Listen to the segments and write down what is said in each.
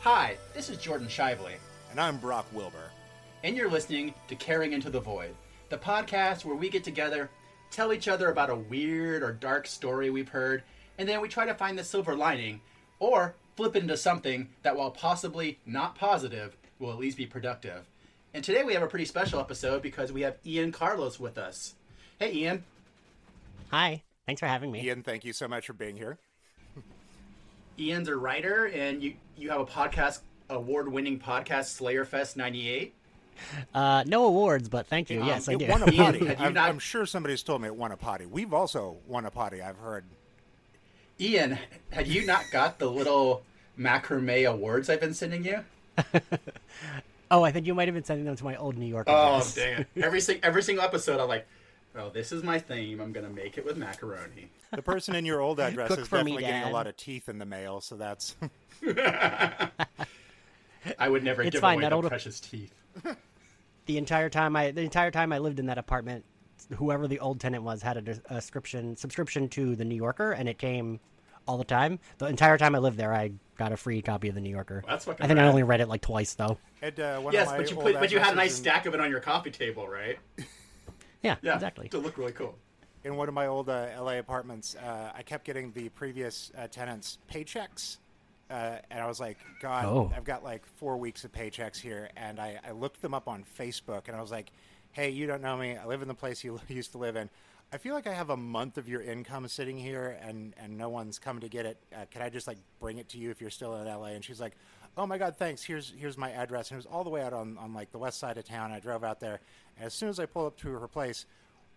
Hi, this is Jordan Shively, And I'm Brock Wilbur. and you're listening to Caring Into the Void, the podcast where we get together, tell each other about a weird or dark story we've heard, and then we try to find the silver lining, or flip it into something that, while possibly not positive, will at least be productive. And today we have a pretty special episode because we have Ian Carlos with us. Hey, Ian. Hi. Thanks for having me. Ian, thank you so much for being here. Ian's a writer, and you you have a podcast, award-winning podcast, Slayerfest '98. Uh, no awards, but thank you. yes, I it do. won a Ian, potty. had you I'm, not- I'm sure somebody's told me it won a potty. We've also won a potty, I've heard. Ian, had you not got the little macrame awards I've been sending you? oh, I think you might have been sending them to my old New York Oh, dang it. Every, every single episode, I'm like, oh, this is my theme. I'm going to make it with macaroni. The person in your old address Cook is for me, definitely getting a lot of teeth in the mail, so that's I would never It's give fine, away that the old- precious teeth. The entire time I the entire time I lived in that apartment, whoever the old tenant was had a, dis- a subscription subscription to the New Yorker, and it came all the time. The entire time I lived there, I got a free copy of the New Yorker. That's I think I only read it like twice though. and, uh, Yes, but you put, but you had a nice addresses stack of it on your coffee table, right? Yeah, Yeah, exactly. To look really cool. in one of my old uh, LA apartments, uh, I kept getting the previous uh, tenants' paychecks. Uh, and I was like, God, Oh. I've got like four weeks of paychecks here. And I, I looked them up on Facebook and I was like, hey, you don't know me. I live in the place you used to live in. I feel like I have a month of your income sitting here and, and no one's come to get it. Uh, can I just like bring it to you if you're still in LA? And she's like, oh my God, thanks. Here's, here's my address. And it was all the way out on, on like the west side of town. I drove out there. And as soon as I pulled up to her place,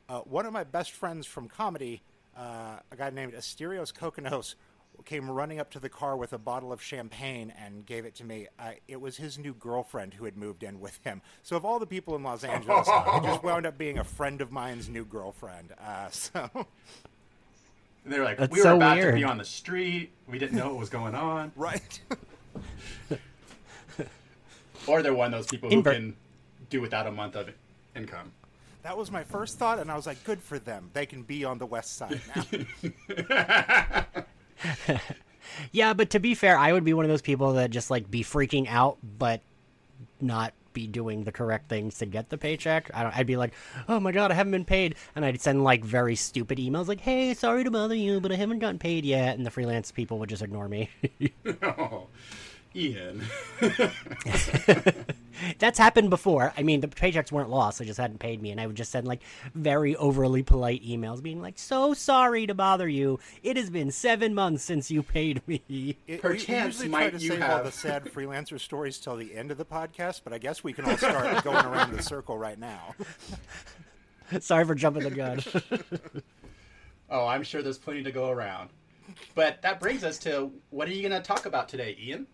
uh, one of my best friends from comedy, uh, a guy named Asterios Kokonos, came running up to the car with a bottle of champagne and gave it to me. Uh, it was his new girlfriend who had moved in with him. So, of all the people in Los Angeles, it just wound up being a friend of mine's new girlfriend. Uh, so, And they were like, That's we were so about to be on the street. We didn't know what was going on. right. Or they're one of those people who Inver- can do without a month of income. that was my first thought, and I was like, good for them. They can be on the west side now. Yeah, but to be fair, I would be one of those people that just like be freaking out, but not be doing the correct things to get the paycheck. I don't, I'd be like, "Oh my god, I haven't been paid," and I'd send like very stupid emails like, "Hey, sorry to bother you, but I haven't gotten paid yet," and the freelance people would just ignore me. oh, Ian. That's happened before. I mean, the paychecks weren't lost; they just hadn't paid me, and I would just send like very overly polite emails, being like, "So sorry to bother you. It has been seven months since you paid me." It- we- we Perchance usually might try to you save all the sad freelancer stories till the end of the podcast, but I guess we can all start going around the circle right now. sorry for jumping the gun. Oh, I'm sure there's plenty to go around. But that brings us to what are you going to talk about today, Ian?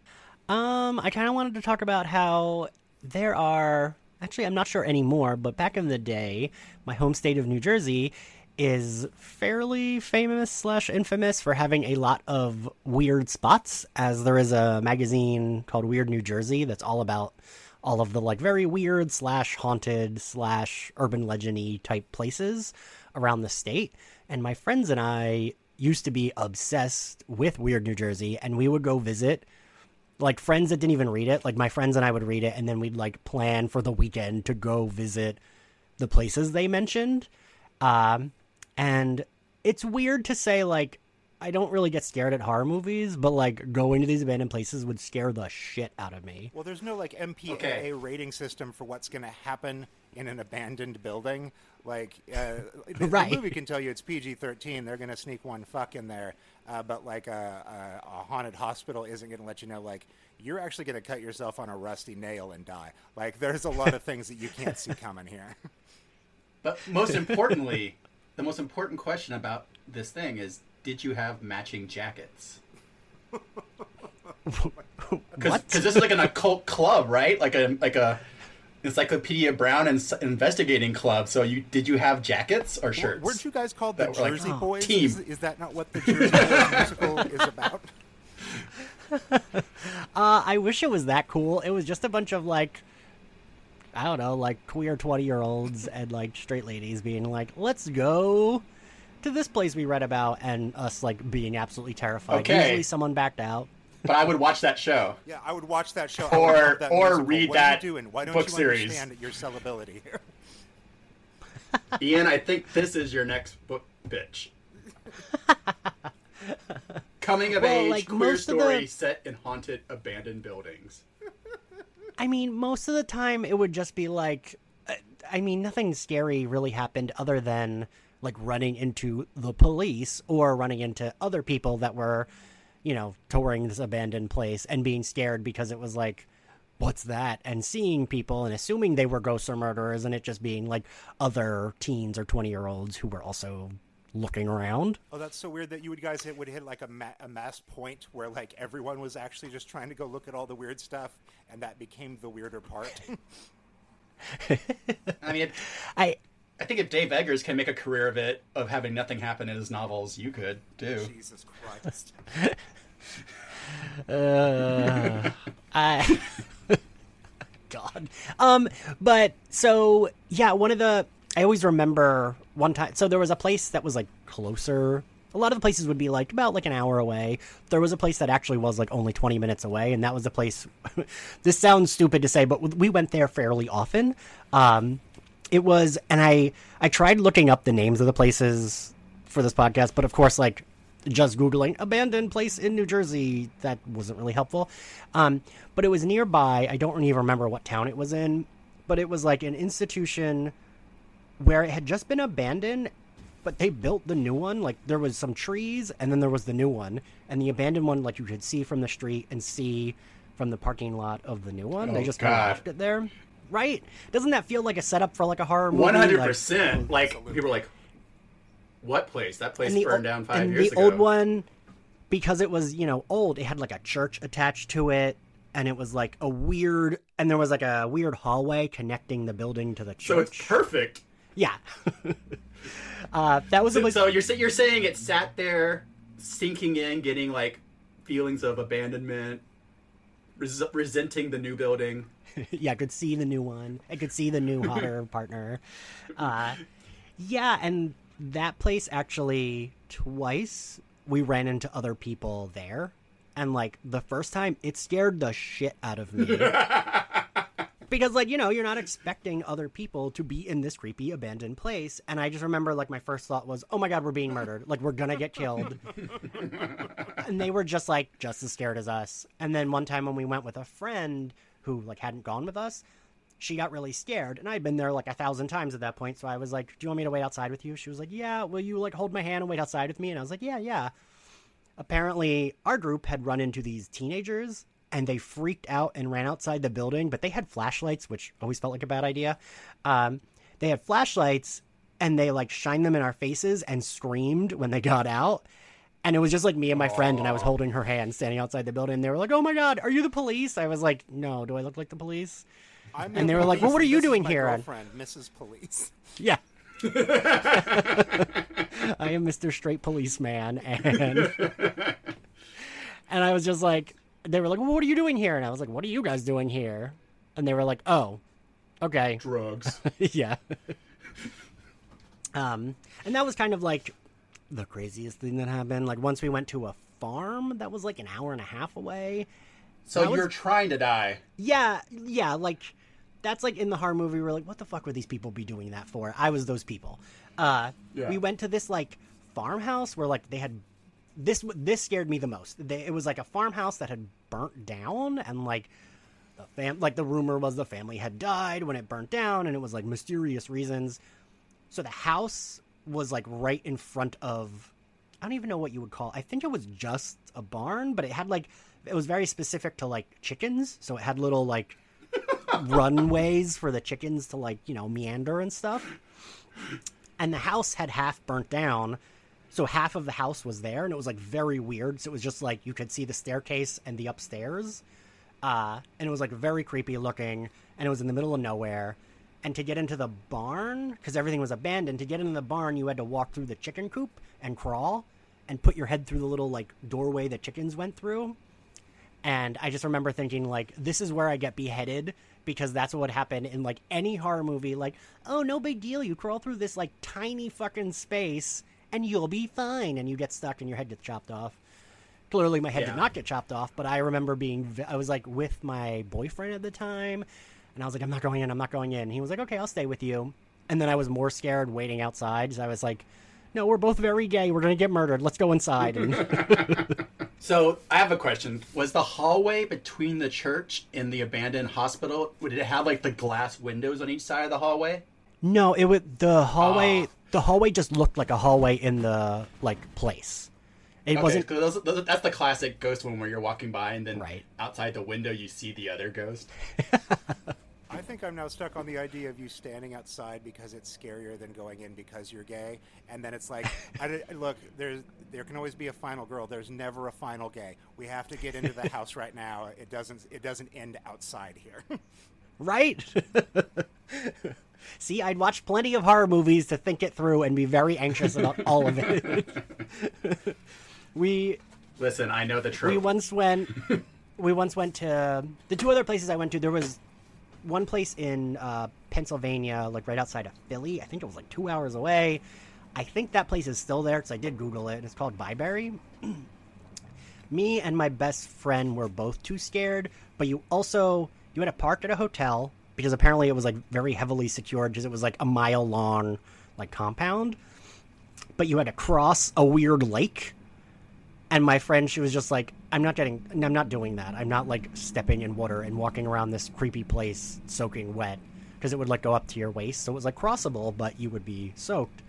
Um, I kind of wanted to talk about how there are actually I'm not sure anymore, but back in the day, my home state of New Jersey is fairly famous slash infamous for having a lot of weird spots. As there is a magazine called Weird New Jersey that's all about all of the like very weird slash haunted slash urban legendy type places around the state. And my friends and I used to be obsessed with Weird New Jersey, and we would go visit like friends that didn't even read it like my friends and i would read it and then we'd like plan for the weekend to go visit the places they mentioned um and it's weird to say like i don't really get scared at horror movies but like going to these abandoned places would scare the shit out of me Well, there's no like MPAA Okay. rating system for what's going to happen in an abandoned building. Like, uh, the, Right. the movie can tell you it's PG-13. They're going to sneak one fuck in there, uh, but like a, a, a haunted hospital isn't going to let you know like you're actually going to cut yourself on a rusty nail and die. Like, there's a lot of things that you can't see coming here. But most importantly, the most important question about this thing is did you have matching jackets? Because this is like an occult club, right? Like a like a Encyclopedia Brown and investigating club. So you did you have jackets or shirts? Weren't you guys called the That like, Jersey oh, Boys? team. Is, is that not what the Jersey Boys musical is about? uh i wish it was that cool it was just a bunch of like I don't know, like queer 20 year olds and like straight ladies being like, let's go to this place we read about, and us like being absolutely terrified. Okay. Usually someone backed out. But I would watch that show. Yeah, I would watch that show Or- that or musical. read what that you doing? Why don't book you series. understand your sellability here? Ian, I think this is your next book pitch. Coming of Well, age like, queer most of the- story set in haunted abandoned buildings. I mean, most of the time it would just be like, uh, I mean, nothing scary really happened other than like running into the police or running into other people that were, you know, touring this abandoned place and being scared because it was like, what's that? And seeing people and assuming they were ghosts or murderers and it just being like other teens or 20 year olds who were also looking around. Oh, that's so weird that you would guys hit, would hit like a, ma- a mass point where like everyone was actually just trying to go look at all the weird stuff, and that became the weirder part. I mean, I, I think if Dave Eggers can make a career of it, of having nothing happen in his novels, you could do. Jesus Christ! Uh, I God. Um, but so yeah, one of the I always remember one time. So there was a place that was like closer. A lot of the places would be like about like an hour away. There was a place that actually was like only twenty minutes away, and that was a place. this sounds stupid to say, but we went there fairly often. Um, it was, and I I tried looking up the names of the places for this podcast, but of course, like just googling abandoned place in New Jersey that wasn't really helpful. Um, but it was nearby. I don't even remember what town it was in, but it was like an institution where it had just been abandoned, but they built the new one. Like there was some trees, and then there was the new one, and the abandoned one, like you could see from the street and see from the parking lot of the new one. they Oh, just kind of God. left it there, right? Doesn't that feel like a setup for like a horror movie? One hundred percent. Like people are like, "What place? That place burned o- down five years the ago." The old one because it was you know old it had like a church attached to it and it was like a weird and there was like a weird hallway connecting the building to the church so it's perfect. yeah uh, that was So, so you're you're saying it sat there, sinking in, getting like feelings of abandonment, res- resenting the new building. yeah, I could see the new one. I could see the new hotter partner. Uh, yeah, and that place actually twice we ran into other people there, and like the first time it scared the shit out of me. because like you know you're not expecting other people to be in this creepy abandoned place and i just remember like my first thought was oh my god we're being murdered like we're gonna get killed and they were just like just as scared as us and then one time when we went with a friend who like hadn't gone with us she got really scared and i'd been there like a thousand times at that point so i was like do you want me to wait outside with you? She was like yeah will you like hold my hand and wait outside with me? And i was like yeah yeah. Apparently our group had run into these teenagers and they freaked out and ran outside the building but they had flashlights which always felt like a bad idea. Um, they had flashlights and they like shined them in our faces and screamed when they got out and it was just like me and my friend and i was holding her hand standing outside the building and they were like oh my god are you the police i was like no do i look like the police I'm And they were like, "Well, what are you this is doing my here?" Girlfriend, Mrs. Police. yeah I am Mr. Straight Policeman, and and I was just like, they were like, well, "What are you doing here?" And I was like, "What are you guys doing here?" And they were like, "Oh, okay, Drugs. yeah." um, and that was kind of like the craziest thing that happened. Like once we went to a farm that was like an hour and a half away. So That you're trying to die. Yeah, yeah, like that's like in the horror movie. We're like, what the fuck would these people be doing that for? I was those people. Uh, Yeah. We went to this like farmhouse where like they had this. This scared me the most. They, it was like a farmhouse that had burnt down, and like the fam, like the rumor was the family had died when it burnt down, and it was like mysterious reasons. So the house was like right in front of I don't even know what you would call. I think it was just a barn, but it had like it was very specific to like chickens, so it had little like runways for the chickens to like, you know, meander and stuff. And the house had half burnt down, so half of the house was there and it was like very weird. So it was just like you could see the staircase and the upstairs. Uh, and it was like very creepy looking and it was in the middle of nowhere. And to get into the barn, because everything was abandoned, to get into the barn, you had to walk through the chicken coop and crawl and put your head through the little like doorway the chickens went through. And I just remember thinking, like, this is where I get beheaded because that's what would happen in like any horror movie. Like, oh, no big deal. You crawl through this like tiny fucking space and you'll be fine. And you get stuck and your head gets chopped off. Clearly, my head Yeah. did not get chopped off, but I remember being, I was like with my boyfriend at the time, and I was like, "I'm not going in. I'm not going in." He was like, "Okay, I'll stay with you." And then I was more scared waiting outside. So I was like, "No, we're both very gay. We're gonna get murdered. Let's go inside." And So I have a question. Was the hallway between the church and the abandoned hospital? Did it have like the glass windows on each side of the hallway? no, it would the hallway. Ah. The hallway just looked like a hallway in the like place. It Okay, wasn't those, those, that's the classic ghost one where you're walking by and then Right. outside the window you see the other ghost. I think I'm now stuck on the idea of you standing outside because it's scarier than going in because you're gay, and then it's like, I, look, there's there can always be a final girl. There's never a final gay. We have to get into the house right now. It doesn't it doesn't end outside here. Right? See, I'd watched plenty of horror movies to think it through and be very anxious about all of it. we Listen, I know the truth. we once went we once went to the two other places I went to. There was one place in uh, Pennsylvania, like right outside of Philly. I think it was like two hours away. I think that place is still there because I did Google it. It's called Byberry. Me and my best friend were both too scared, but you also you had to park at a hotel because apparently it was like very heavily secured because it was like a mile long like compound. But you had to cross a weird lake and my friend she was just like i'm not getting i'm not doing that i'm not like stepping in water and walking around this creepy place soaking wet because it would like go up to your waist so it was like crossable but you would be soaked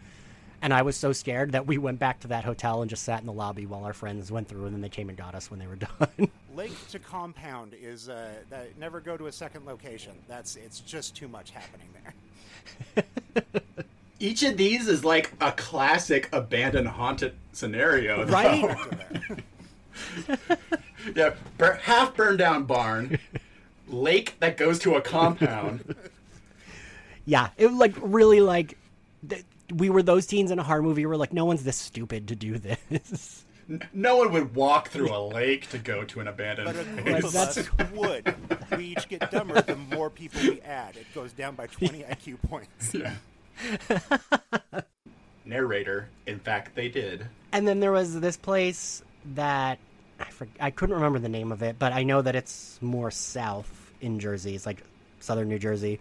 and i was so scared that we went back to that hotel and just sat in the lobby while our friends went through and then they came and got us when they were done Lake to compound is uh, that never go to a second location. That's it's just too much happening there. Each of these is like a classic abandoned haunted scenario. though. right yeah, bur- half burned down barn, lake that goes to a compound. yeah it was like really like th- we were those teens in a horror movie. We're like, no one's this stupid to do this. No one would walk through a lake to go to an abandoned But a place. group That's- us would. We each get dumber the more people we add. It goes down by 20 IQ points. Yeah. Narrator, in fact, they did. And then there was this place that I for, I couldn't remember the name of it, but I know that it's more south in Jersey. It's like southern New Jersey,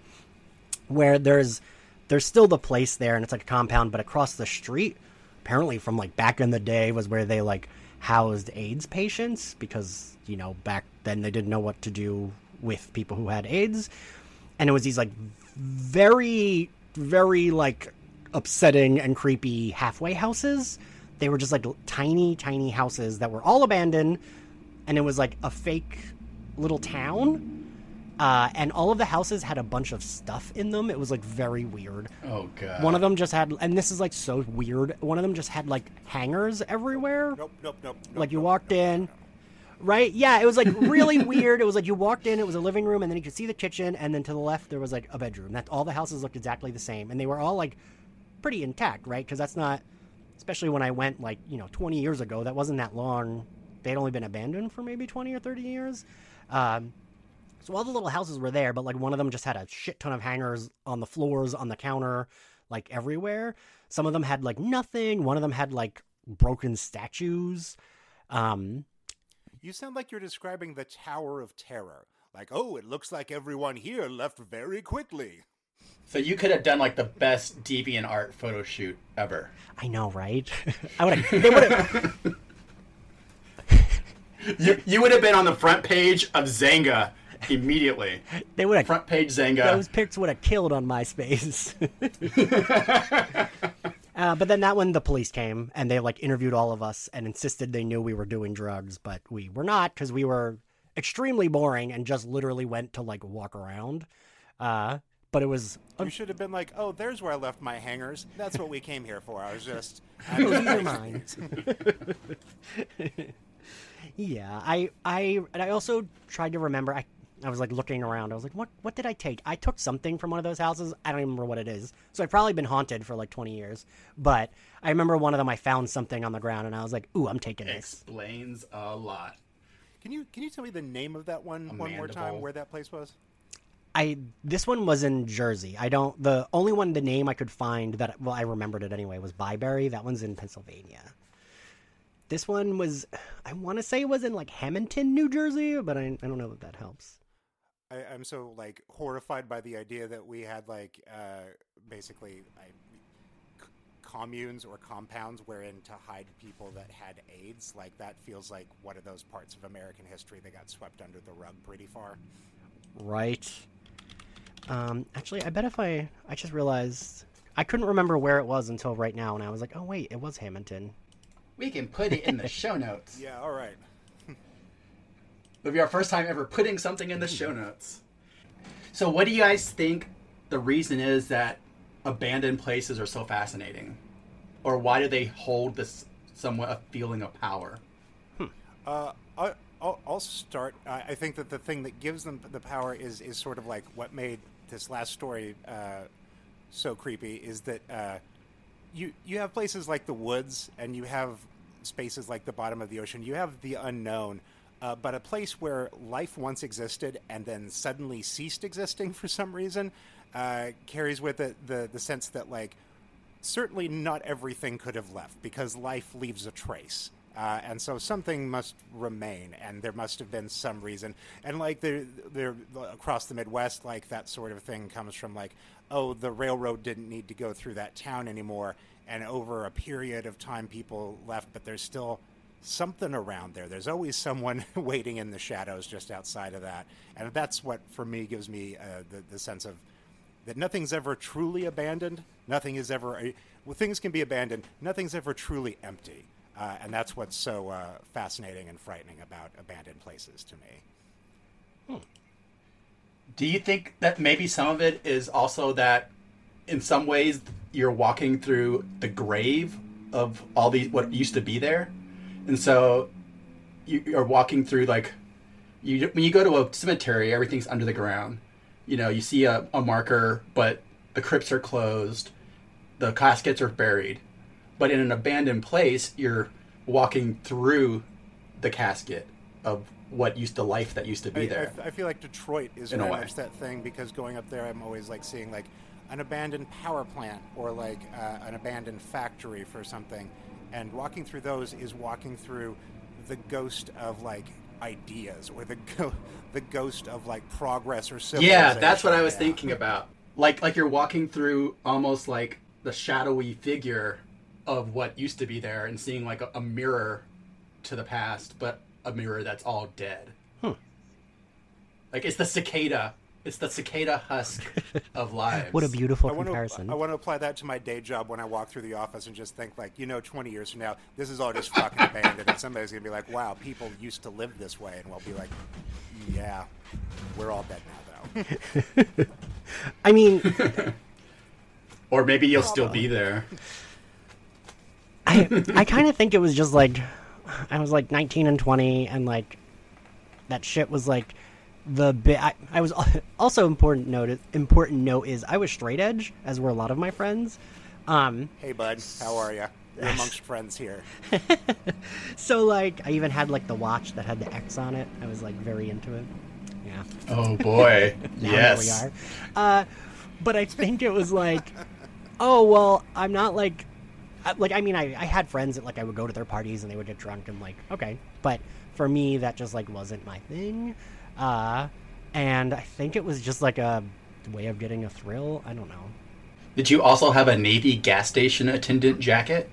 where there's there's still the place there, and it's like a compound, but across the street, apparently from like back in the day, was where they like housed AIDS patients because you know back then they didn't know what to do with people who had AIDS, and it was these like very very like upsetting and creepy halfway houses. They were just like tiny, tiny houses that were all abandoned, and it was like a fake little town. Uh, and all of the houses had a bunch of stuff in them. It was like very weird. Oh god. One of them just had, and this is like so weird. One of them just had like hangers everywhere. Nope, nope, nope. nope Like you nope, walked nope, in, nope, right? Yeah, it was like really weird. It was like you walked in, it was a living room, and then you could see the kitchen, and then to the left there was like a bedroom. That all the houses looked exactly the same, and they were all like pretty intact, right? Because that's not, especially when I went like you know 20 years ago. That wasn't that long. They'd only been abandoned for maybe 20 or 30 years. Um, so all the little houses were there, but like one of them just had a shit ton of hangers on the floors, on the counter, like everywhere. Some of them had like nothing. One of them had like broken statues. Um, You sound like you're describing the Tower of Terror. Like, oh, it looks like everyone here left very quickly. So you could have done like the best deviant art photo shoot ever. I know, right? I would have. They would have. You, you would have been on the front page of Xanga immediately. They would have. Front page Xanga. Those pics would have killed on MySpace. uh, but then that one, the police came and they like interviewed all of us and insisted they knew we were doing drugs, but we were not because we were extremely boring and just literally went to like walk around. Uh, but it was You should have been like, oh, there's where I left my hangers. That's what we came here for. I was just. These are mine. yeah, I I and I also tried to remember. I I was like looking around. I was like, what what did I take? I took something from one of those houses. I don't even remember what it is. So I've probably been haunted for like twenty years. But I remember one of them. I found something on the ground, and I was like, ooh, I'm taking this. It explains a lot. Can you can you tell me the name of that one one more time? Where that place was? I this one was in Jersey. I don't. The only one, the name I could find that well, I remembered it anyway was Byberry. That one's in Pennsylvania. This one was, I want to say it was in like Hamilton, New Jersey, but I, I don't know if that helps. I, I'm so like horrified by the idea that we had like uh, basically I, c- communes or compounds wherein to hide people that had AIDS. Like that feels like one of those parts of American history that got swept under the rug pretty far. Right. Um, actually, I bet if I, I just realized I couldn't remember where it was until right now, and I was like, oh wait, it was Hamilton. We can put it in the show notes. Yeah. All right. It'll be our first time ever putting something in the show notes. So, what do you guys think the reason is that abandoned places are so fascinating? Or why do they hold this somewhat a feeling of power? Uh, I'll, I'll start. I, I think that the thing that gives them the power is is sort of like what made this last story uh, so creepy is that uh, you you have places like the woods and you have spaces like the bottom of the ocean. You have the unknown. Uh, but a place where life once existed and then suddenly ceased existing for some reason uh, carries with it the, the sense that like certainly not everything could have left because life leaves a trace. Uh, and so something must remain, and there must have been some reason. And like they're, they're across the Midwest, like that sort of thing comes from like, oh, the railroad didn't need to go through that town anymore, and over a period of time, people left, but there's still something around there. There's always someone waiting in the shadows just outside of that, and that's what for me gives me uh, the, the sense of that nothing's ever truly abandoned. Nothing is ever. Well, things can be abandoned. Nothing's ever truly empty, uh, and that's what's so uh, fascinating and frightening about abandoned places to me. Do you think that maybe some of it is also that in some ways you're walking through the grave of all these what used to be there? And so you are walking through like you when you go to a cemetery, everything's under the ground. You know, you see a, a marker, but the crypts are closed, the caskets are buried. But in an abandoned place, you're walking through the casket of what used to life that used to be I, there. I, I feel like Detroit is very much that thing because going up there, I'm always like seeing like an abandoned power plant or like uh, an abandoned factory for something, and walking through those is walking through the ghost of like ideas or the go- the ghost of like progress or civilization. Yeah, that's what I was Yeah. thinking about. Like like you're walking through almost like the shadowy figure of what used to be there and seeing like a, a mirror to the past, but a mirror that's all dead. Huh. Like it's the cicada. It's the cicada husk of lives. What a beautiful I want, comparison. to, I want to apply that to my day job when I walk through the office and just think like, you know, 20 years from now, this is all just fucking abandoned, and somebody's gonna be like, "Wow, people used to live this way," and we'll be like, "Yeah, we're all dead now, though." I mean, Or maybe you'll still be there. I I kind of think it was just like I was like 19 and 20 and like that shit was like the bit I, I was also important note important note is I was straight edge as were a lot of my friends um hey, bud, how are you? You're amongst friends here. so like I even had like the watch that had the X on it I was like very into it yeah Oh boy. now yes. we are uh but I think it was like oh well I'm not like I- like I mean I, I had friends that like I would go to their parties and they would get drunk and like okay. But for me that just like wasn't my thing. Uh and I think it was just like a way of getting a thrill. I don't know. Did you also have a Navy gas station attendant jacket?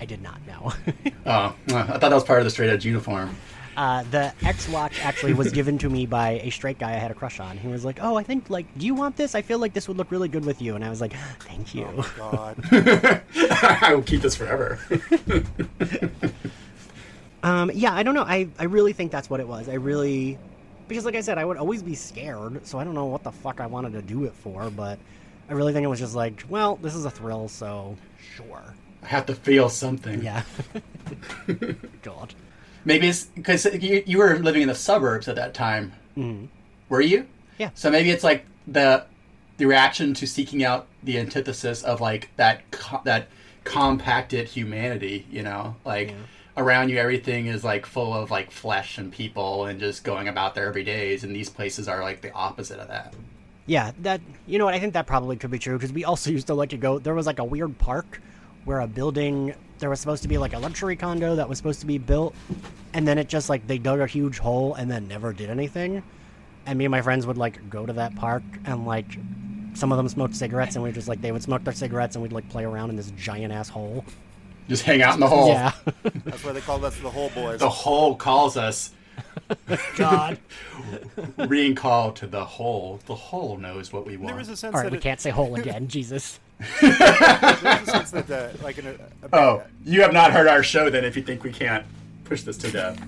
I did not know Oh, I thought that was part of the straight edge uniform. Uh the X watch actually was given to me by a straight guy I had a crush on he was like oh I think like do you want this I feel like this would look really good with you and I was like thank you Oh God. I will keep this forever. Um, yeah, I don't know. I, I really think that's what it was. I really, because like I said, I would always be scared, so I don't know what the fuck I wanted to do it for, but I really think it was just like, well, this is a thrill, so sure. I have to feel something. Yeah. God. Maybe it's because you, you were living in the suburbs at that time. Mhm. Were you? Yeah. So maybe it's like the the reaction to seeking out the antithesis of like that co- that compacted humanity. You know, like Yeah. around you everything is like full of like flesh and people and just going about their every days, and these places are like the opposite of that. Yeah, that, you know what, I think that probably could be true, because we also used to like to go, there was like a weird park where a building there was supposed to be like a luxury condo that was supposed to be built, and then it just like they dug a huge hole and then never did anything. And me and my friends would like go to that park and like some of them smoked cigarettes and we just like they would smoke their cigarettes and we'd like play around in this giant ass hole. Just hang out in the hole. Yeah. That's why they called us the hole boys. The hole calls us. God. Ring call to the hole. The hole knows what we want. there was a sense All right, that we it, can't say hole again. Jesus. there a sense that the, like in a, a Oh, you have not heard our show then if you think we can't push this to death.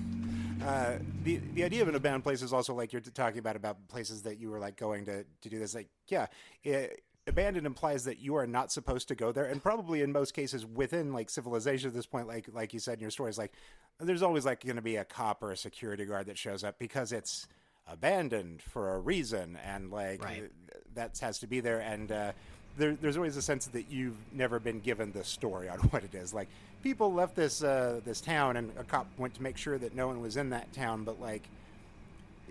uh, the the idea of an abandoned place is also like you're talking about about places that you were like going to to do this. Like, yeah, it, abandoned implies that you are not supposed to go there, and probably in most cases within like civilization at this point, like like you said in your stories, like there's always like going to be a cop or a security guard that shows up because it's abandoned for a reason, and like Right. that has to be there, and. uh there, there's always a sense that you've never been given the story on what it is. Like people left this uh, this town, and a cop went to make sure that no one was in that town. But like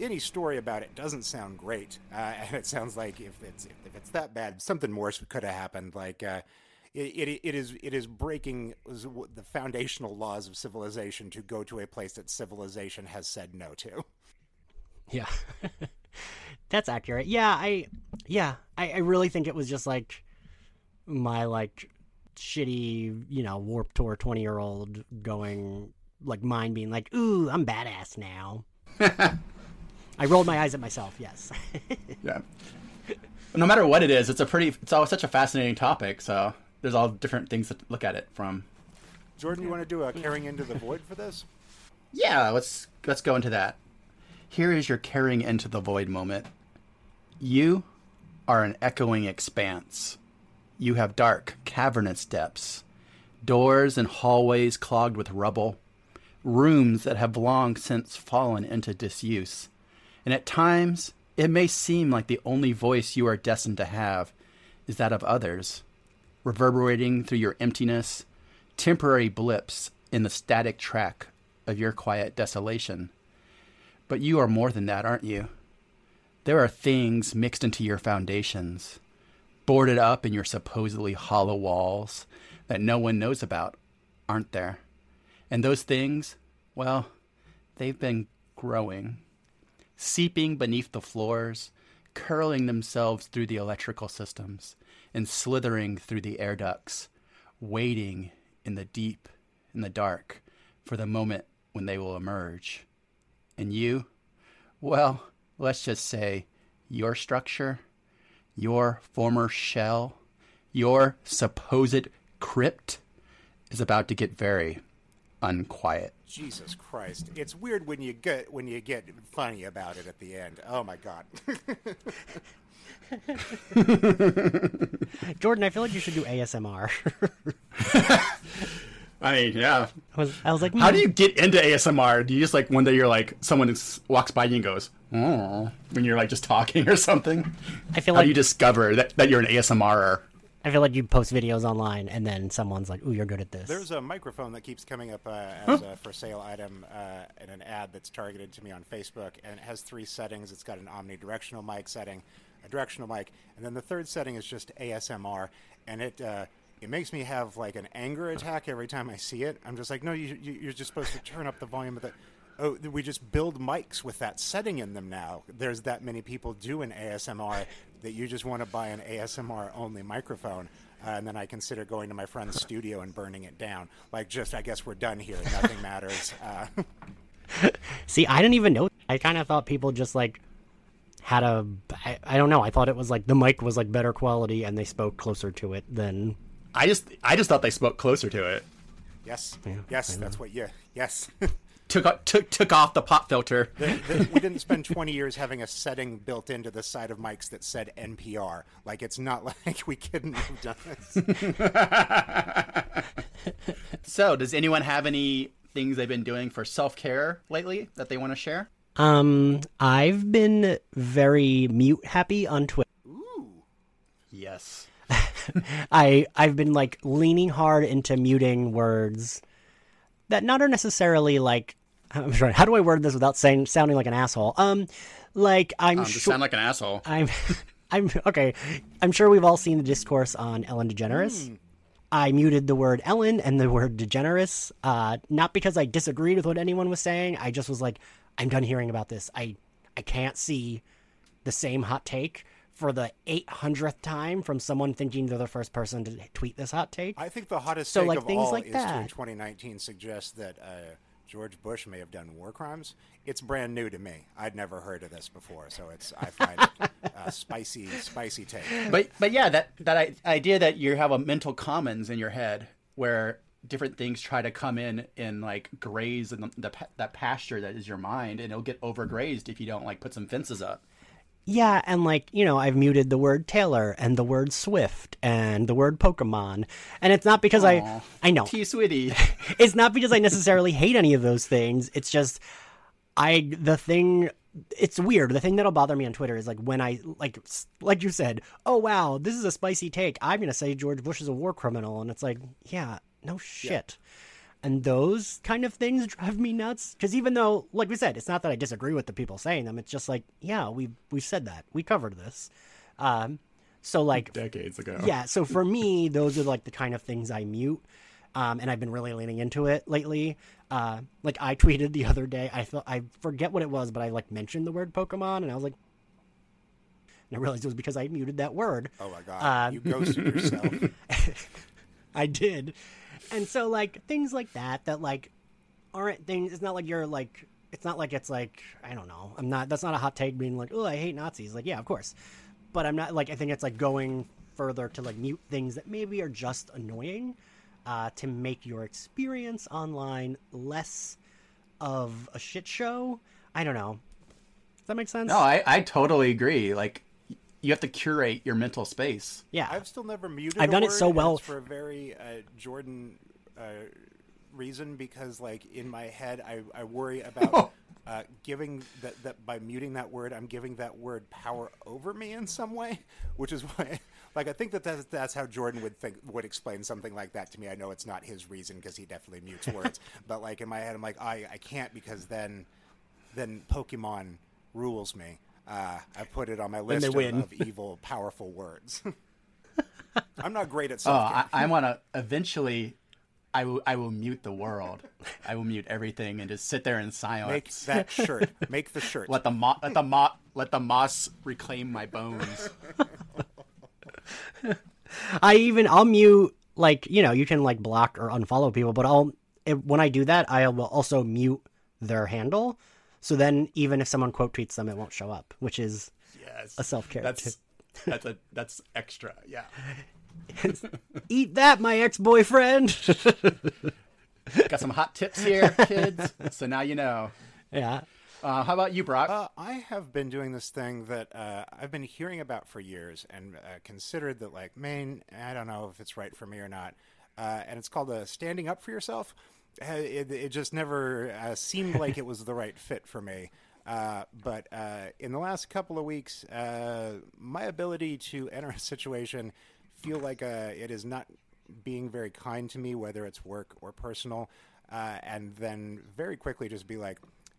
any story about it doesn't sound great, uh, and it sounds like if it's if it's that bad, something worse could have happened. Like uh, it, it it is it is breaking the foundational laws of civilization to go to a place that civilization has said no to. Yeah. That's accurate. Yeah, I yeah, I, I really think it was just like my like shitty, you know, warp tour twenty year old going like mine being like, ooh, I'm badass now. I rolled my eyes at myself, yes. Yeah. No matter what it is, it's a pretty. It's always such a fascinating topic. So there's all different things to look at it from. Jordan, you want to do a caring into the void for this? Yeah, let's let's go into that. Here is your caring into the void moment. You are an echoing expanse. You have dark, cavernous depths, doors and hallways clogged with rubble, rooms that have long since fallen into disuse. And at times, it may seem like the only voice you are destined to have is that of others, reverberating through your emptiness, temporary blips in the static track of your quiet desolation. But you are more than that, aren't you? There are things mixed into your foundations, boarded up in your supposedly hollow walls that no one knows about, aren't there? And those things, well, they've been growing, seeping beneath the floors, curling themselves through the electrical systems, and slithering through the air ducts, waiting in the deep, in the dark, for the moment when they will emerge. And you, well, let's just say your structure, your former shell, your supposed crypt is about to get very unquiet. Jesus Christ! It's weird when you get when you get funny about it at the end. Oh my god! Jordan, I feel like you should do ASMR. I mean, yeah. I was I was like, How hmm, do you get into ASMR? Do you just like one day you're like someone is, walks by you and goes, "Oh," when you're like just talking or something? I feel How like do you discover that, that you're an ASMRer? I feel like you post videos online and then someone's like, "Ooh, you're good at this." There's a microphone that keeps coming up uh, as a for sale item uh, in an ad that's targeted to me on Facebook, and it has three settings. It's got an omnidirectional mic setting, a directional mic, and then the third setting is just ASMR, and it. Uh, it makes me have like an anger attack every time I see it. I'm just like, no, you, you, you're just supposed to turn up the volume of the. Oh, we just build mics with that setting in them now. There's that many people doing ASMR that you just want to buy an ASMR only microphone. Uh, and then I consider going to my friend's studio and burning it down. Like, just, I guess we're done here. Nothing matters. Uh, See, I didn't even know. I kind of thought people just like had a. I, I don't know. I thought it was like the mic was like better quality and they spoke closer to it than. I just I just thought they spoke closer to it. yes, yes, that's what you. Yes. Took took took off the pop filter. The- the- we didn't spend 20 years having a setting built into the side of mics that said NPR. Like, it's not like we couldn't have done this. So, does anyone have any things they've been doing for self care lately that they want to share? Um, I've been very mute happy on Twitter. Ooh, yes. I I've been like leaning hard into muting words that not are necessarily like. I'm sorry. How do I word this without saying sounding like an asshole? Um, like I'm Um, just sure. sound like an asshole. I'm, I'm okay. I'm sure we've all seen the discourse on Ellen DeGeneres. I muted the word Ellen and the word DeGeneres, uh, not because I disagreed with what anyone was saying. I just was like, I'm done hearing about this. I I can't see the same hot take for the 800th time from someone thinking they're the first person to tweet this hot take. I think the hottest So, take like, of things all like is that. to in 2019 suggest that uh, George Bush may have done war crimes. It's brand new to me. I'd never heard of this before, so it's I find it uh, spicy, spicy take. But but yeah, that that idea that you have a mental commons in your head where different things try to come in and like graze in the, the that pasture that is your mind, and it'll get overgrazed if you don't like put some fences up. Yeah, and like, you know, I've muted the word Taylor and the word Swift and the word Pokemon. And it's not because I I know. T Sweetie. it's not because I necessarily hate any of those things. It's just I the thing it's weird. The thing that'll bother me on Twitter is like when I like like you said, "Oh wow, this is a spicy take. I'm going to say George Bush is a war criminal." And it's like, "Yeah, no shit." And those kind of things drive me nuts because even though, like we said, it's not that I disagree with the people saying them. It's just like, yeah, we we've said that, we covered this. Um, so like, Decades ago. yeah so for me those are like the kind of things i mute um, and i've been really leaning into it lately uh, like i tweeted the other day i thought i forget what it was but i like mentioned the word pokemon and i was like and i realized it was because i muted that word Oh my god, Um, you ghosted yourself. I did. And so like things like that that like aren't things it's not like you're like it's not like it's like I don't know. I'm not that's not a hot take being like, "Oh, I hate Nazis." Like, yeah, of course. But I'm not like I think it's like going further to like mute things that maybe are just annoying uh to make your experience online less of a shit show. I don't know. Does that make sense? No, I, I totally agree. Like, you have to curate your mental space. yeah. I've still never muted. I've a done it so well- for a very uh, Jordan uh, reason because, like, in my head, I, I worry about uh, giving that that by muting that word, I'm giving that word power over me in some way, which is why. Like I think that that's, that's how Jordan would think would explain something like that to me. I know it's not his reason because he definitely mutes words, but like in my head, I'm like I, I can't because then then Pokemon rules me. Uh, I put it on my list of, of evil, powerful words. I'm not great at Oh, I, I want to eventually. I will. I will mute the world. I will mute everything and just sit there in silence. Make that shirt. Make the shirt. let the mo- let the mo- let the moss reclaim my bones. I even I'll mute like you know you can like block or unfollow people, but I'll it, when I do that I will also mute their handle. So then even if someone quote tweets them, it won't show up, which is Yes, a self care. That's that's a that's extra. Yeah. Eat that, my ex boyfriend. Got some hot tips here, kids. So now you know. yeah. Uh, how about you, Brock? Uh, I have been doing this thing that uh, I've been hearing about for years and uh, considered that, like, man, I don't know if it's right for me or not. Uh, and it's called uh, standing up for yourself. It, it just never uh, seemed like it was the right fit for me. Uh, but uh, in the last couple of weeks, uh, my ability to enter a situation feel like uh, it is not being very kind to me, whether it's work or personal, uh, and then very quickly just be like,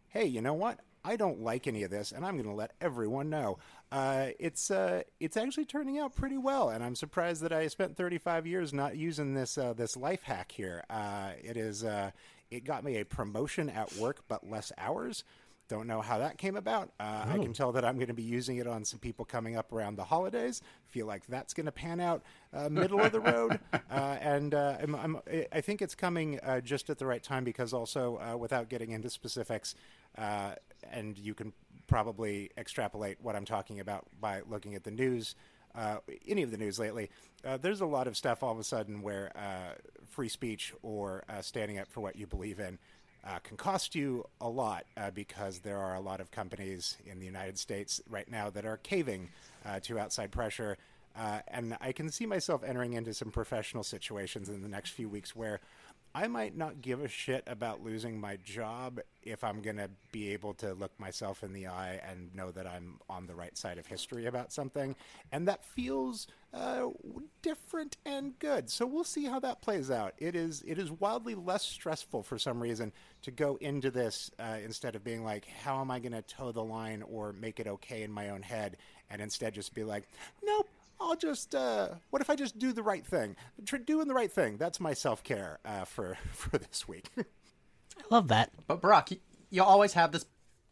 hey, you know what? I don't like any of this, and I'm going to let everyone know. Uh, it's uh, it's actually turning out pretty well, and I'm surprised that I spent 35 years not using this uh, this life hack here. Uh, it is uh, it got me a promotion at work, but less hours. Don't know how that came about. Uh, I can tell that I'm going to be using it on some people coming up around the holidays. Feel like that's going to pan out uh, middle of the road, uh, and uh, I'm, I'm, I think it's coming uh, just at the right time because also, uh, without getting into specifics, uh, and you can probably extrapolate what I'm talking about by looking at the news. Uh, any of the news lately, uh, there's a lot of stuff all of a sudden where uh, free speech or uh, standing up for what you believe in uh, can cost you a lot because there are a lot of companies in the United States right now that are caving to outside pressure. And I can see myself entering into some professional situations in the next few weeks where I might not give a shit about losing my job if I'm going to be able to look myself in the eye and know that I'm on the right side of history about something. And that feels uh, different and good. So we'll see how that plays out. It is it is wildly less stressful for some reason to go into this uh, instead of being like, how am I going to toe the line or make it okay in my own head, and instead just be like, nope. I'll just. Uh, what if I just do the right thing? Doing the right thing. That's my self care uh, for for this week. I love that. But Brock, you, you always have this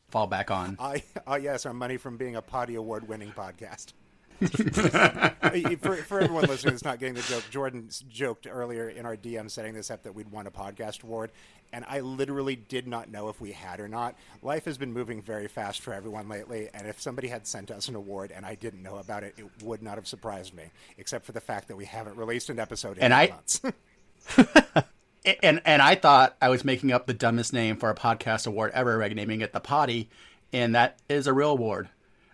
fall back on. I uh, yes, our money from being a Potty Award winning podcast. for, for everyone listening that's not getting the joke, Jordan joked earlier in our DM setting this up that we'd won a podcast award, and I literally did not know if we had or not. Life has been moving very fast for everyone lately, and if somebody had sent us an award and I didn't know about it, it would not have surprised me, except for the fact that we haven't released an episode in And eight I- months. and and I thought I was making up the dumbest name for a podcast award ever, by naming it the Potty, and that is a real award,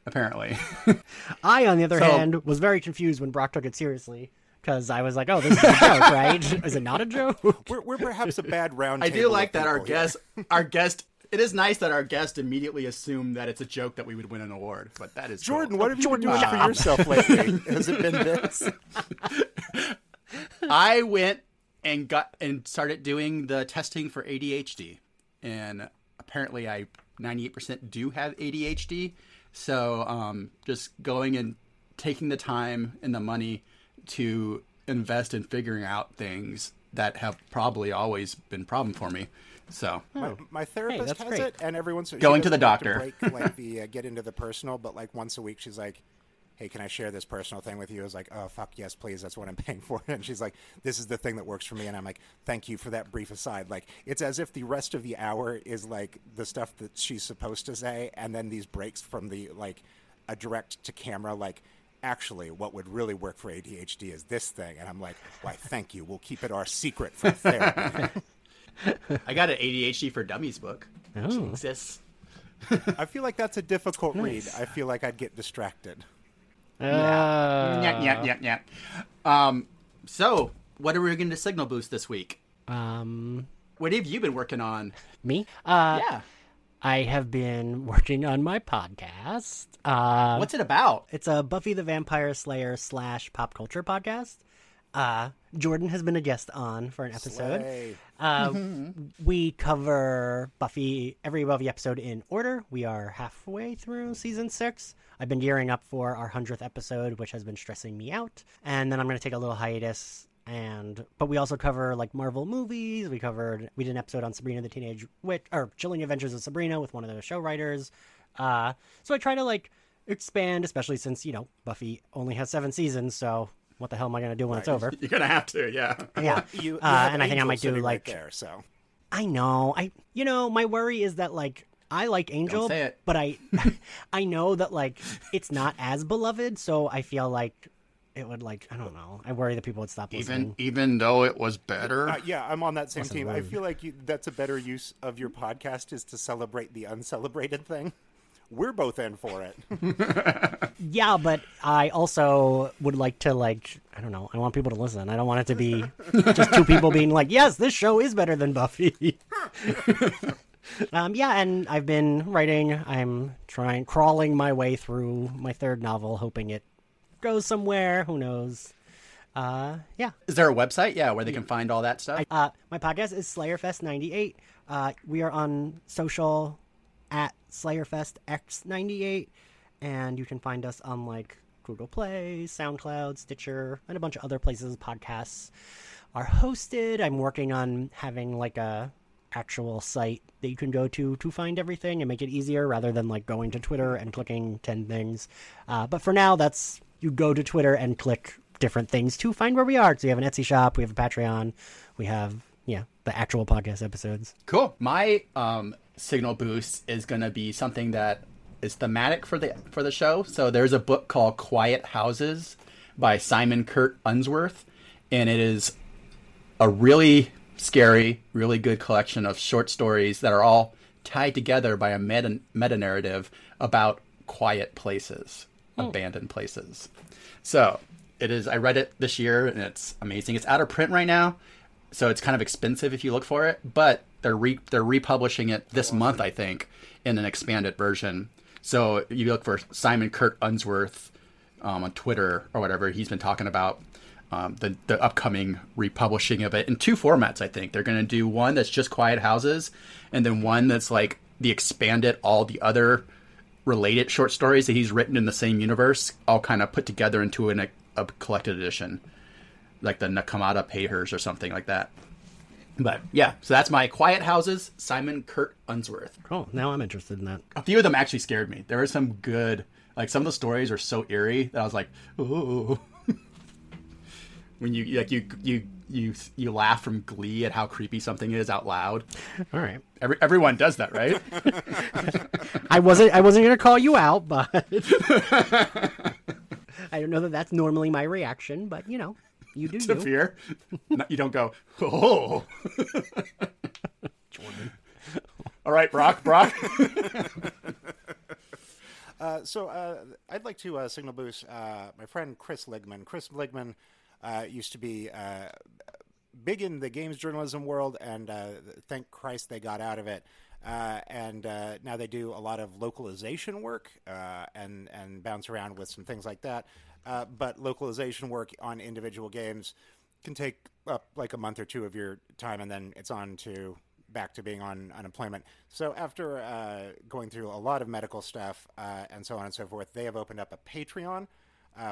apparently. I, on the other So- hand, was very confused when Brock took it seriously because I was like, "Oh, this is a joke, right? Is it not a joke?" we're, we're perhaps a bad round. I do like that our here. guest, our guest. It is nice that our guest immediately assumed that it's a joke that we would win an award, but that is cool. Jordan, what have you Jordan, been doing shut for yourself lately? Has it been this? I went and got and started doing the testing for ADHD, and apparently I 98% do have ADHD. So um, just going and taking the time and the money to invest in figuring out things that have probably always been a problem for me. So My, my therapist that's has great. it, and every once Going to the like doctor. break, like the uh, get into the personal, but like once a week, she's like, "Hey, can I share this personal thing with you?" I was like, "Oh fuck yes, please. That's what I'm paying for." And she's like, "This is the thing that works for me," and I'm like, "Thank you for that brief aside." Like it's as if the rest of the hour is like the stuff that she's supposed to say, and then these breaks from the like a direct to camera like. Actually, what would really work for ADHD is this thing, and I'm like, "Why? Thank you. We'll keep it our secret for therapy." I got an ADHD for Dummies book. which Oh. exists. I feel like that's a difficult read. I feel like I'd get distracted. Uh, yeah, yeah, yeah, yeah. Um, so what are we going to signal boost this week? Um, What have you been working on? me? Uh, yeah. I have been working on my podcast. Uh, What's it about? It's a Buffy the Vampire Slayer slash pop culture podcast. Uh, Jordan has been a guest on for an episode. Uh, we cover Buffy every Buffy episode in order. We are halfway through season six. I've been gearing up for our hundredth episode, which has been stressing me out. And then I'm going to take a little hiatus. And but we also cover like Marvel movies. We covered we did an episode on Sabrina the Teenage Witch or Chilling Adventures of Sabrina with one of the show writers. Uh, so I try to like expand, especially since you know Buffy only has seven seasons. So what the hell am I going to do when it's over? You're gonna have to, yeah. Yeah, You, you uh, and I think I might do sitting right like there. So I know. I you know, my worry is that like I like Angel, say it. but I I know that like it's not as beloved, so I feel like it would like I don't know. I worry that people would stop Even listening. even though it was better. uh, yeah, I'm on that same Listen, team. I feel like you, that's a better use of your podcast is to celebrate the uncelebrated thing. We're both in for it. Yeah, but I also would like to like I don't know. I want people to listen. I don't want it to be just two people being like, "Yes, this show is better than Buffy." um, yeah, and I've been writing. I'm trying crawling my way through my third novel, hoping it goes somewhere. Who knows? Uh, yeah. Is there a website? Yeah, where they can find all that stuff. Uh, my podcast is SlayerFest98. Uh, we are on social at Slayerfest X98, and you can find us on like Google Play, SoundCloud, Stitcher, and a bunch of other places podcasts are hosted. I'm working on having like a actual site that you can go to to find everything and make it easier rather than like going to Twitter and clicking 10 things. Uh, but for now, that's you go to Twitter and click different things to find where we are. So we have an Etsy shop, we have a Patreon, we have, yeah, the actual podcast episodes. Cool. My um, signal boost is going to be something that is thematic for the for the show. So there's a book called Quiet Houses by Simon Kurt Unsworth, and it is a really scary, really good collection of short stories that are all tied together by a meta meta narrative about quiet places, abandoned places. So it is. I read it this year, and it's amazing. It's out of print right now, so it's kind of expensive if you look for it. But they're re- they're republishing it this month, I think, in an expanded version. So you look for Simon Kurt Unsworth um, on Twitter or whatever. He's been talking about um, the the upcoming republishing of it in two formats. I think they're going to do one that's just Quiet Houses, and then one that's like the expanded all the other related short stories that he's written in the same universe, all kind of put together into an a collected edition, like the Nakamata Payhers or something like that. But yeah, so that's my Quiet Houses, Simon Kurt Unsworth. Cool. Now I'm interested in that. A few of them actually scared me. There were some good, like some of the stories are so eerie that I was like, ooh. when you like you you you you laugh from glee at how creepy something is out loud. All right. Every, everyone does that, right? I wasn't I wasn't gonna call you out, but I don't know that that's normally my reaction. But you know, you do to you. fear. No, you don't go, oh. Jordan. All right, Brock, Brock. Uh, so uh, I'd like to uh, signal boost uh, my friend Kris Ligman. Kris Ligman uh, used to be uh, big in the games journalism world, and uh, thank Christ they got out of it. Uh, and uh, now they do a lot of localization work uh, and and bounce around with some things like that. Uh, but localization work on individual games can take up like a month or two of your time, and then it's on to back to being on unemployment. So after uh, going through a lot of medical stuff and so on and so forth, they have opened up a Patreon,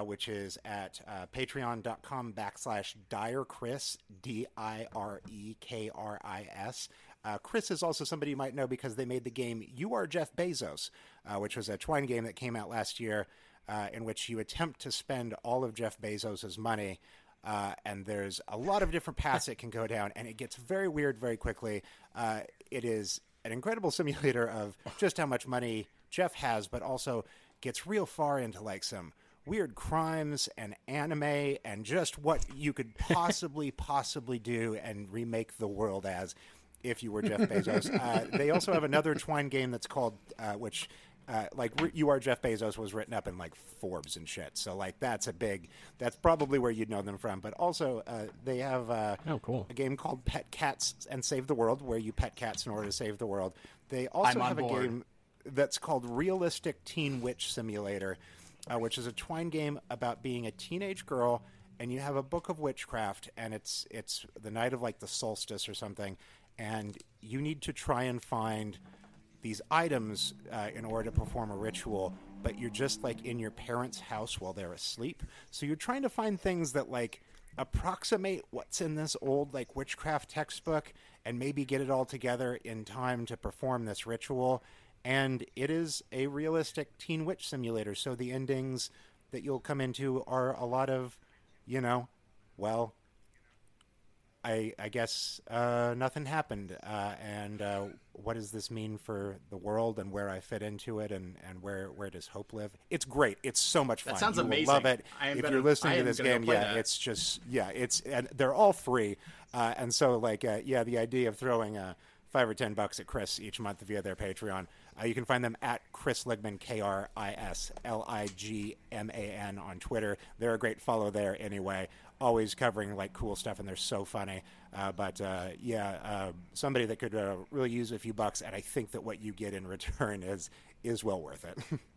which is at patreon.com backslash dire Kris, D I R E K R I S. Uh, Kris is also somebody you might know because they made the game You Are Jeff Bezos, uh, which was a Twine game that came out last year, uh, in which you attempt to spend all of Jeff Bezos' money. Uh, and there's a lot of different paths it can go down, and it gets very weird very quickly. Uh, it is an incredible simulator of just how much money Jeff has, but also gets real far into like some weird crimes and anime and just what you could possibly possibly do and remake the world as if you were Jeff Bezos. uh, they also have another Twine game that's called, uh, which, uh, like, you are Jeff Bezos was written up in like Forbes and shit. So like, that's a big. That's probably where you'd know them from. But also, uh, they have uh, Oh, cool. a game called Pet Cats and Save the World, where you pet cats in order to save the world. They also I'm on have a game that's called Realistic Teen Witch Simulator, uh, which is a Twine game about being a teenage girl, and you have a book of witchcraft, and it's it's the night of like the solstice or something, and you need to try and find these items uh, in order to perform a ritual, but you're just like in your parents' house while they're asleep. So you're trying to find things that like approximate what's in this old like witchcraft textbook and maybe get it all together in time to perform this ritual. And it is a realistic teen witch simulator. So the endings that you'll come into are a lot of, you know, well, I, I guess uh, nothing happened. Uh, and uh, what does this mean for the world and where I fit into it and, and where, where does hope live? It's great. It's so much fun. That sounds You amazing. love it. I am if gonna- you're listening to this game, yeah, that. it's just yeah, it's and they're all free. Uh, and so like uh, yeah, the idea of throwing uh, five or ten bucks at Kris each month via their Patreon. Uh, you can find them at Kris Ligman, K R I S L I G M A N on Twitter. They're a great follow there anyway. Always covering like cool stuff, and they're so funny. Uh, but uh, yeah, uh, somebody that could uh, really use a few bucks, and I think that what you get in return is is well worth it.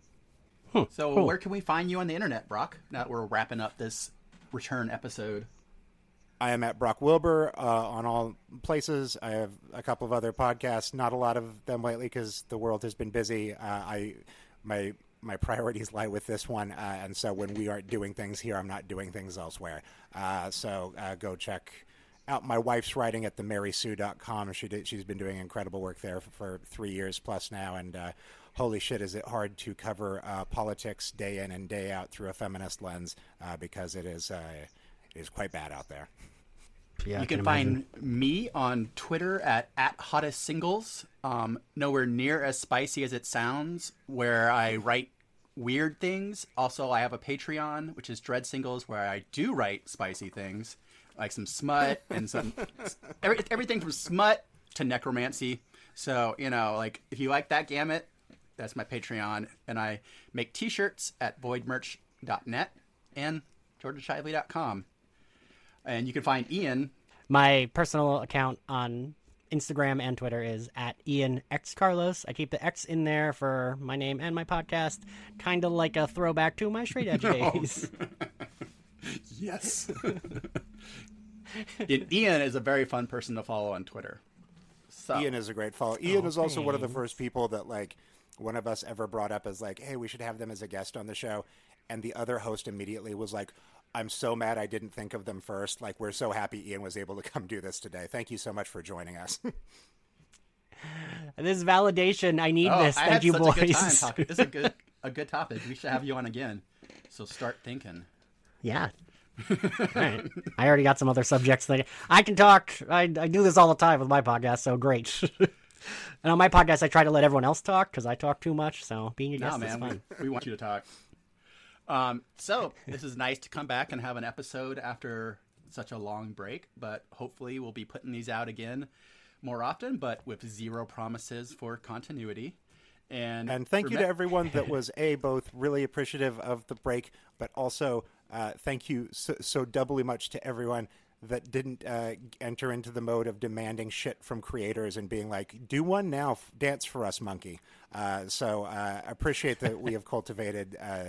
So, where can we find you on the internet, Brock? Now that we're wrapping up this return episode. I am at Brock Wilbur uh, on all places. I have a couple of other podcasts, not a lot of them lately because the world has been busy. Uh, I my my priorities lie with this one, uh, and so when we aren't doing things here, I'm not doing things elsewhere. Uh, so uh, go check out my wife's writing at themarysue.com. She did, she's been doing incredible work there for, for three years plus now, and uh, holy shit, is it hard to cover uh, politics day in and day out through a feminist lens because it is it is quite bad out there. Yeah, you can, imagine. find me on Twitter at, at hottest singles. Um, nowhere near as spicy as it sounds, where I write weird things. Also, I have a Patreon, which is Dread Singles, where I do write spicy things, like some smut and some every, everything from smut to necromancy. So you know, like if you like that gamut, that's my Patreon, and I make T-shirts at voidmerch.net and jordanshively.com. And you can find Ian My personal account on Instagram and Twitter is at Ian X Carlos. I keep the X in there for my name and my podcast, kind of like a throwback to my straight edge days. Yes. Ian Ian is a very fun person to follow on Twitter. So, Ian is a great follow. Ian Oh, is also one of the first people that like one of us ever brought up as like, hey, we should have them as a guest on the show, and the other host immediately was like, I'm so mad I didn't think of them first. Like we're so happy Ian was able to come do this today. Thank you so much for joining us. This validation. I need Oh, this. I Thank had you, such boys. a good time talking. This is a good a good topic. We should have you on again. So start thinking. Yeah. all right. I already got some other subjects that I can talk. I, I do this all the time with my podcast, so great. and on my podcast, I try to let everyone else talk because I talk too much. So being a No, guest is fun. we, we want you to talk. Um, so this is nice to come back and have an episode after such a long break, but hopefully we'll be putting these out again more often, but with zero promises for continuity. And And thank you remem- to everyone that was a both really appreciative of the break, but also uh, thank you so, so doubly much to everyone that didn't uh, enter into the mode of demanding shit from creators and being like, "Do one now, f- dance for us, monkey." Uh, so uh, I appreciate that we have cultivated uh,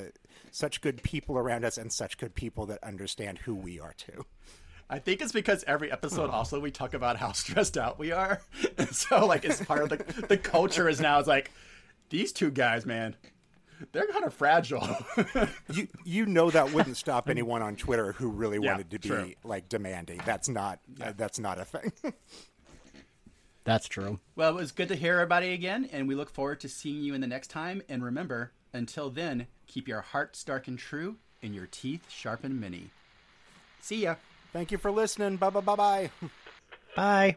such good people around us and such good people that understand who we are too. I think it's because every episode also we talk about how stressed out we are. So like it's part of the the culture is now it's like these two guys, man, they're kind of fragile. You you know that wouldn't stop anyone on Twitter who really Yeah, wanted to be true. like demanding. That's not uh, that's not a thing. That's true. well, it was good to hear everybody again, and we look forward to seeing you in the next time. And remember, until then, keep your hearts dark and true and your teeth sharp and many. See ya. Thank you for listening. Bye bye bye bye. Bye.